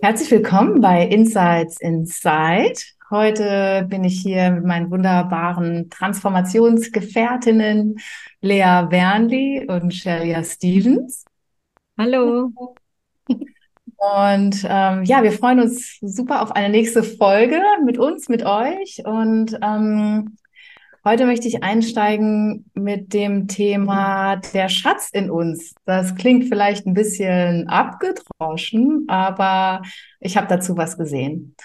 Herzlich willkommen bei Insights Inside. Heute bin ich hier mit meinen wunderbaren Transformationsgefährtinnen Lea Wernli und Shelia Stevens. Hallo. Und ähm, ja, wir freuen uns super auf eine nächste Folge mit uns, mit euch. Und ähm, Heute möchte ich einsteigen mit dem Thema der Schatz in uns. Das klingt vielleicht ein bisschen abgedroschen, aber ich habe dazu was gesehen.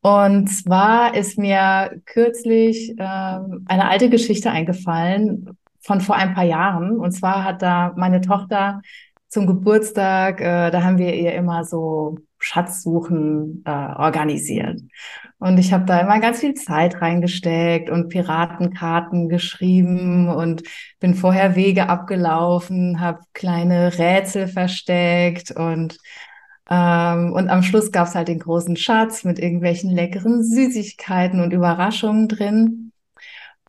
Und zwar ist mir kürzlich äh, eine alte Geschichte eingefallen von vor ein paar Jahren. Und zwar hat da meine Tochter zum Geburtstag, äh, da haben wir ihr immer so Schatzsuchen äh, organisiert. Und ich habe da immer ganz viel Zeit reingesteckt und Piratenkarten geschrieben und bin vorher Wege abgelaufen, habe kleine Rätsel versteckt und ähm, und am Schluss gab's halt den großen Schatz mit irgendwelchen leckeren Süßigkeiten und Überraschungen drin.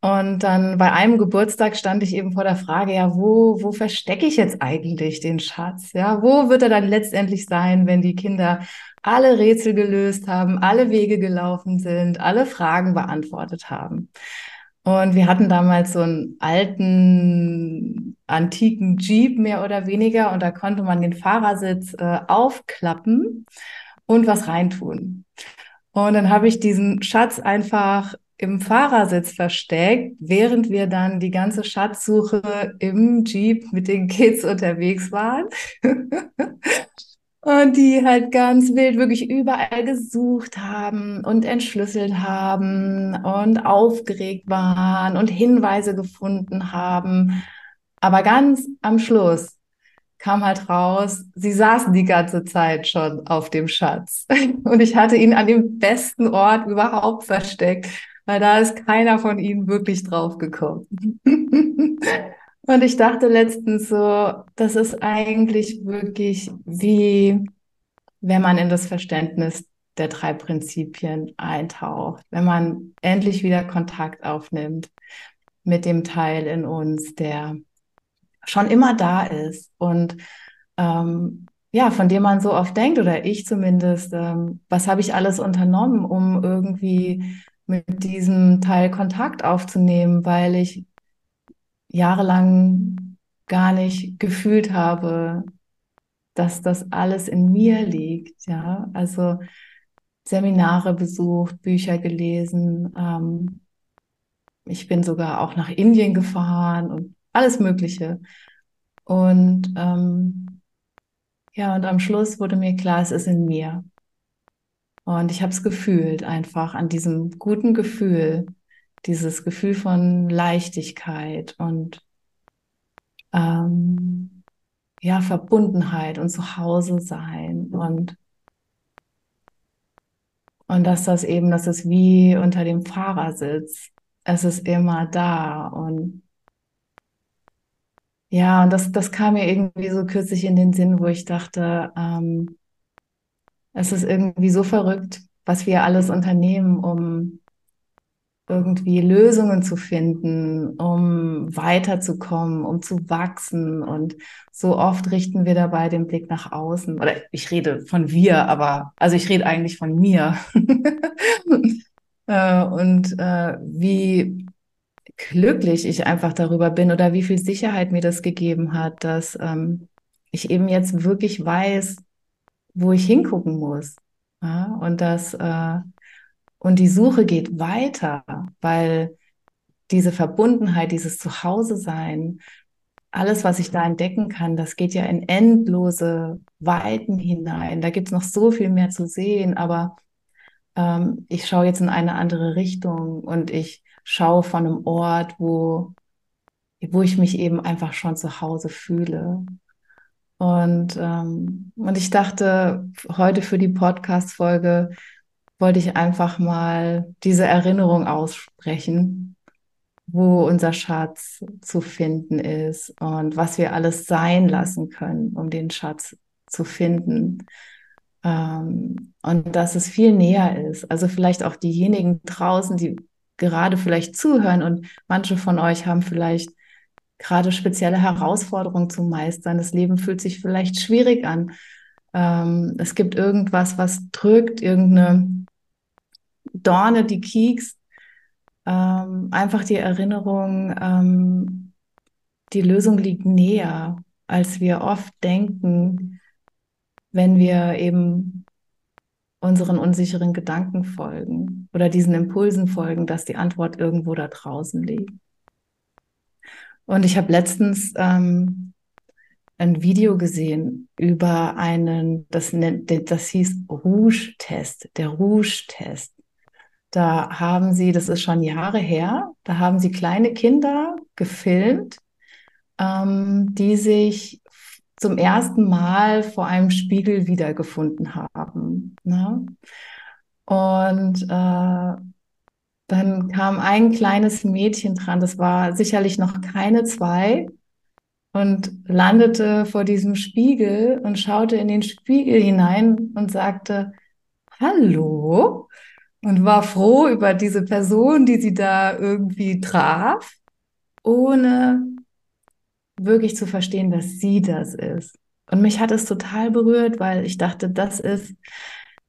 Und dann bei einem Geburtstag stand ich eben vor der Frage, ja, wo, wo verstecke ich jetzt eigentlich den Schatz? Ja, wo wird er dann letztendlich sein, wenn die Kinder alle Rätsel gelöst haben, alle Wege gelaufen sind, alle Fragen beantwortet haben? Und wir hatten damals so einen alten, antiken Jeep mehr oder weniger und da konnte man den Fahrersitz äh, aufklappen und was reintun. Und dann habe ich diesen Schatz einfach im Fahrersitz versteckt, während wir dann die ganze Schatzsuche im Jeep mit den Kids unterwegs waren. und die halt ganz wild wirklich überall gesucht haben und entschlüsselt haben und aufgeregt waren und Hinweise gefunden haben. Aber ganz am Schluss kam halt raus, sie saßen die ganze Zeit schon auf dem Schatz. Und ich hatte ihn an dem besten Ort überhaupt versteckt weil da ist keiner von ihnen wirklich drauf gekommen. Und ich dachte letztens so, das ist eigentlich wirklich wie, wenn man in das Verständnis der drei Prinzipien eintaucht, wenn man endlich wieder Kontakt aufnimmt mit dem Teil in uns, der schon immer da ist und ähm, ja, von dem man so oft denkt, oder ich zumindest, ähm, was habe ich alles unternommen, um irgendwie mit diesem Teil Kontakt aufzunehmen, weil ich jahrelang gar nicht gefühlt habe, dass das alles in mir liegt. Ja, also Seminare besucht, Bücher gelesen. Ähm, ich bin sogar auch nach Indien gefahren und alles Mögliche. Und ähm, ja, und am Schluss wurde mir klar, es ist in mir. Und ich habe es gefühlt einfach an diesem guten Gefühl, dieses Gefühl von Leichtigkeit und ähm, ja, Verbundenheit und Zuhause sein und und dass das eben, das ist wie unter dem Fahrersitz. Es ist immer da und ja, und das, das kam mir irgendwie so kürzlich in den Sinn, wo ich dachte, ähm, es ist irgendwie so verrückt, was wir alles unternehmen, um irgendwie Lösungen zu finden, um weiterzukommen, um zu wachsen. Und so oft richten wir dabei den Blick nach außen. Oder ich rede von wir, aber also ich rede eigentlich von mir. Äh, und äh, wie glücklich ich einfach darüber bin oder wie viel Sicherheit mir das gegeben hat, dass ähm, ich eben jetzt wirklich weiß, wo ich hingucken muss. Ja? Und das äh, und die Suche geht weiter, weil diese Verbundenheit, dieses Zuhause-Sein, alles, was ich da entdecken kann, das geht ja in endlose Weiten hinein. Da gibt es noch so viel mehr zu sehen, aber ähm, ich schaue jetzt in eine andere Richtung und ich schaue von einem Ort, wo, wo ich mich eben einfach schon zu Hause fühle. Und, ähm, und ich dachte, heute für die Podcast-Folge wollte ich einfach mal diese Erinnerung aussprechen, wo unser Schatz zu finden ist und was wir alles sein lassen können, um den Schatz zu finden. Ähm, und dass es viel näher ist. Also vielleicht auch diejenigen draußen, die gerade vielleicht zuhören und manche von euch haben vielleicht gerade spezielle Herausforderungen zu meistern. Das Leben fühlt sich vielleicht schwierig an. Ähm, es gibt irgendwas, was drückt, irgendeine Dorne, die kiekst. Ähm, einfach die Erinnerung, ähm, die Lösung liegt näher, als wir oft denken, wenn wir eben unseren unsicheren Gedanken folgen oder diesen Impulsen folgen, dass die Antwort irgendwo da draußen liegt. Und ich habe letztens ähm, ein Video gesehen über einen, das, nennt, das hieß Rouge-Test, der Rouge-Test. Da haben sie, das ist schon Jahre her, da haben sie kleine Kinder gefilmt, ähm, die sich zum ersten Mal vor einem Spiegel wiedergefunden haben. Ne? Und äh, dann kam ein kleines Mädchen dran, das war sicherlich noch keine zwei, und landete vor diesem Spiegel und schaute in den Spiegel hinein und sagte, Hallo, und war froh über diese Person, die sie da irgendwie traf, ohne wirklich zu verstehen, dass sie das ist. Und mich hat es total berührt, weil ich dachte, das ist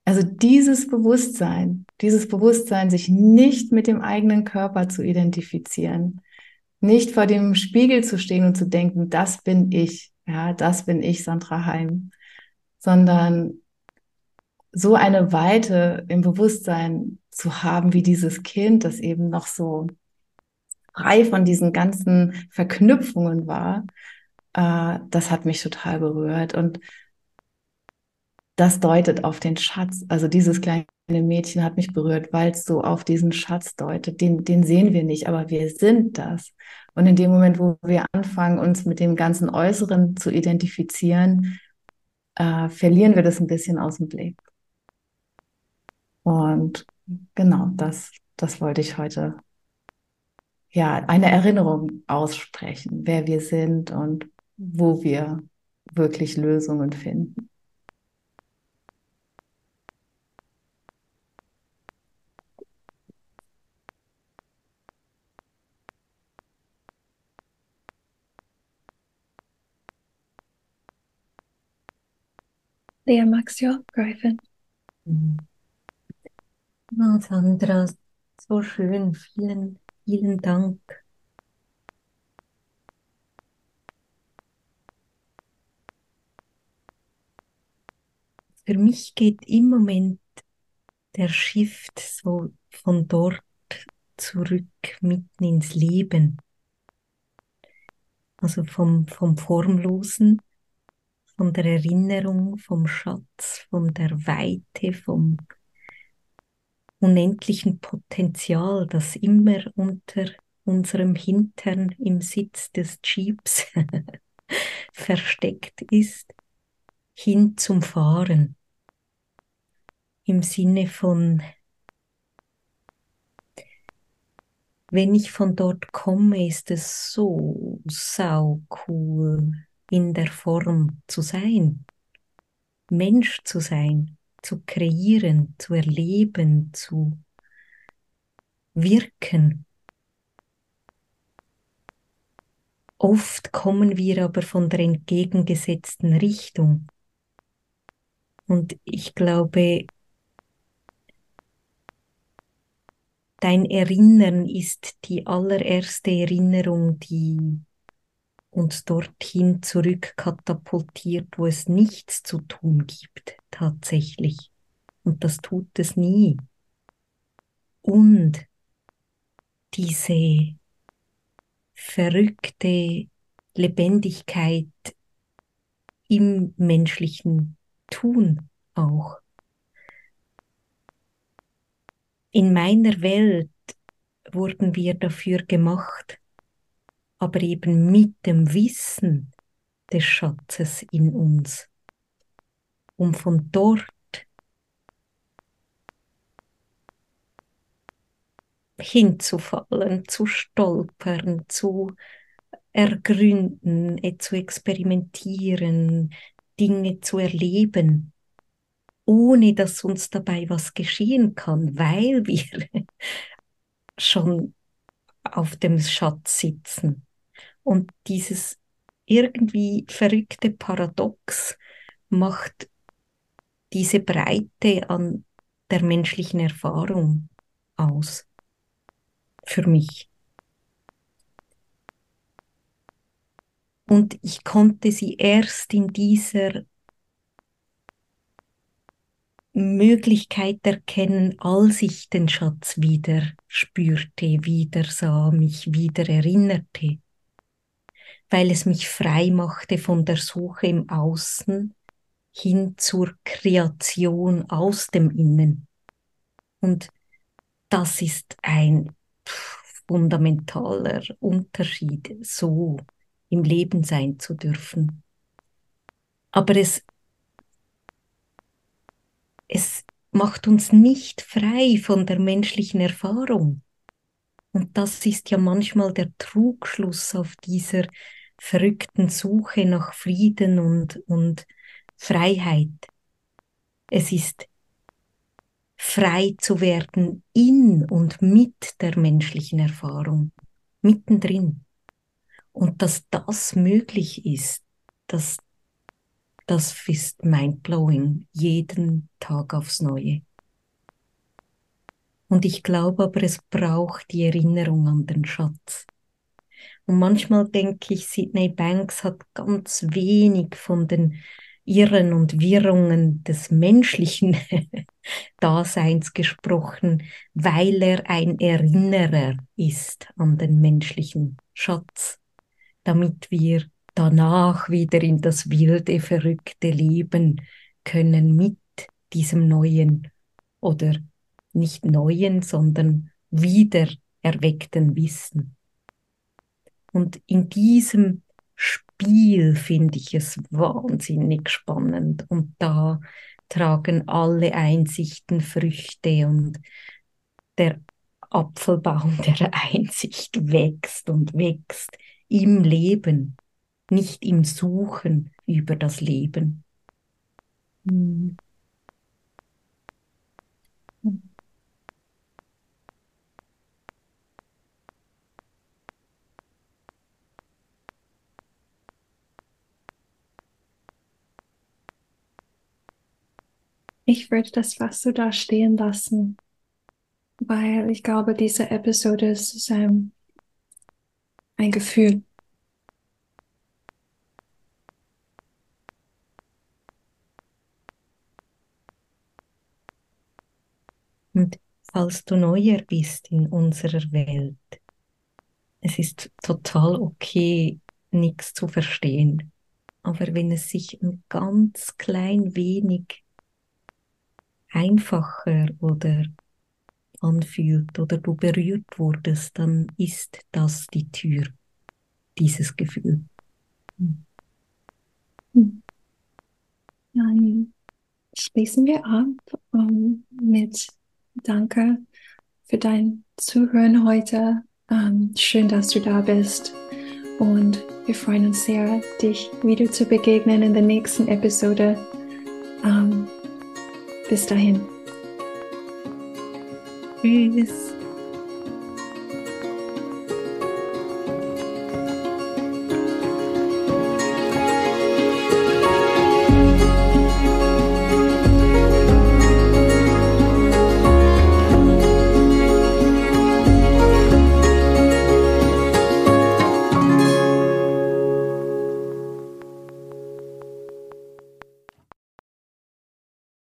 also dieses Bewusstsein, dieses Bewusstsein, sich nicht mit dem eigenen Körper zu identifizieren, nicht vor dem Spiegel zu stehen und zu denken, das bin ich, ja, das bin ich, Sandra Heim, sondern so eine Weite im Bewusstsein zu haben wie dieses Kind, das eben noch so frei von diesen ganzen Verknüpfungen war, äh, das hat mich total berührt. Und das deutet auf den Schatz. Also dieses kleine Mädchen hat mich berührt, weil es so auf diesen Schatz deutet. Den, den sehen wir nicht, aber wir sind das. Und in dem Moment, wo wir anfangen, uns mit dem ganzen Äußeren zu identifizieren, äh, verlieren wir das ein bisschen aus dem Blick. Und genau, das, das wollte ich heute, ja, eine Erinnerung aussprechen, wer wir sind und wo wir wirklich Lösungen finden. Lea, magst du aufgreifen? Mhm. Oh, Sandra, so schön. Vielen, vielen Dank. Für mich geht im Moment der Shift so von dort zurück mitten ins Leben. Also vom, vom Formlosen von der Erinnerung, vom Schatz, von der Weite, vom unendlichen Potenzial, das immer unter unserem Hintern im Sitz des Jeeps versteckt ist, hin zum Fahren. Im Sinne von, wenn ich von dort komme, ist es so sau cool in der Form zu sein, Mensch zu sein, zu kreieren, zu erleben, zu wirken. Oft kommen wir aber von der entgegengesetzten Richtung. Und ich glaube, dein Erinnern ist die allererste Erinnerung, die uns dorthin zurückkatapultiert, wo es nichts zu tun gibt, tatsächlich. Und das tut es nie. Und diese verrückte Lebendigkeit im menschlichen Tun auch. In meiner Welt wurden wir dafür gemacht, aber eben mit dem Wissen, des Schatzes in uns, um von dort hinzufallen, zu stolpern, zu ergründen, äh, zu experimentieren, Dinge zu erleben, ohne dass uns dabei was geschehen kann, weil wir schon auf dem Schatz sitzen. Und dieses irgendwie verrückte Paradox macht diese Breite an der menschlichen Erfahrung aus. Für mich. Und ich konnte sie erst in dieser Möglichkeit erkennen, als ich den Schatz wieder spürte, wieder sah, mich wieder erinnerte, weil es mich frei machte von der Suche im Außen hin zur Kreation aus dem Innen. Und das ist ein fundamentaler Unterschied, so im Leben sein zu dürfen. Aber es, es macht uns nicht frei von der menschlichen Erfahrung. Und das ist ja manchmal der Trugschluss auf dieser verrückten Suche nach Frieden und, und Freiheit. Es ist frei zu werden in und mit der menschlichen Erfahrung, mittendrin. Und dass das möglich ist, das, das ist mindblowing, jeden Tag aufs Neue. Und ich glaube aber, es braucht die Erinnerung an den Schatz. Und manchmal denke ich, Sidney Banks hat ganz wenig von den Irren und Wirrungen des menschlichen Daseins gesprochen, weil er ein Erinnerer ist an den menschlichen Schatz damit wir danach wieder in das wilde, verrückte Leben können mit diesem neuen oder nicht neuen, sondern wieder erweckten Wissen. Und in diesem Spiel finde ich es wahnsinnig spannend und da tragen alle Einsichten Früchte und der Apfelbaum der Einsicht wächst und wächst im Leben, nicht im Suchen über das Leben. Hm. Ich würde das fast so da stehen lassen, weil ich glaube, diese Episode ist ähm, ein Gefühl. Und falls du neuer bist in unserer Welt, es ist total okay, nichts zu verstehen. Aber wenn es sich ein ganz klein wenig einfacher oder anfühlt oder du berührt wurdest, dann ist das die Tür, dieses Gefühl. Hm. Dann schließen wir ab um, mit Danke für dein Zuhören heute. Um, schön, dass du da bist. Und wir freuen uns sehr, dich wieder zu begegnen in der nächsten Episode. Um, bis dahin. Tschüss.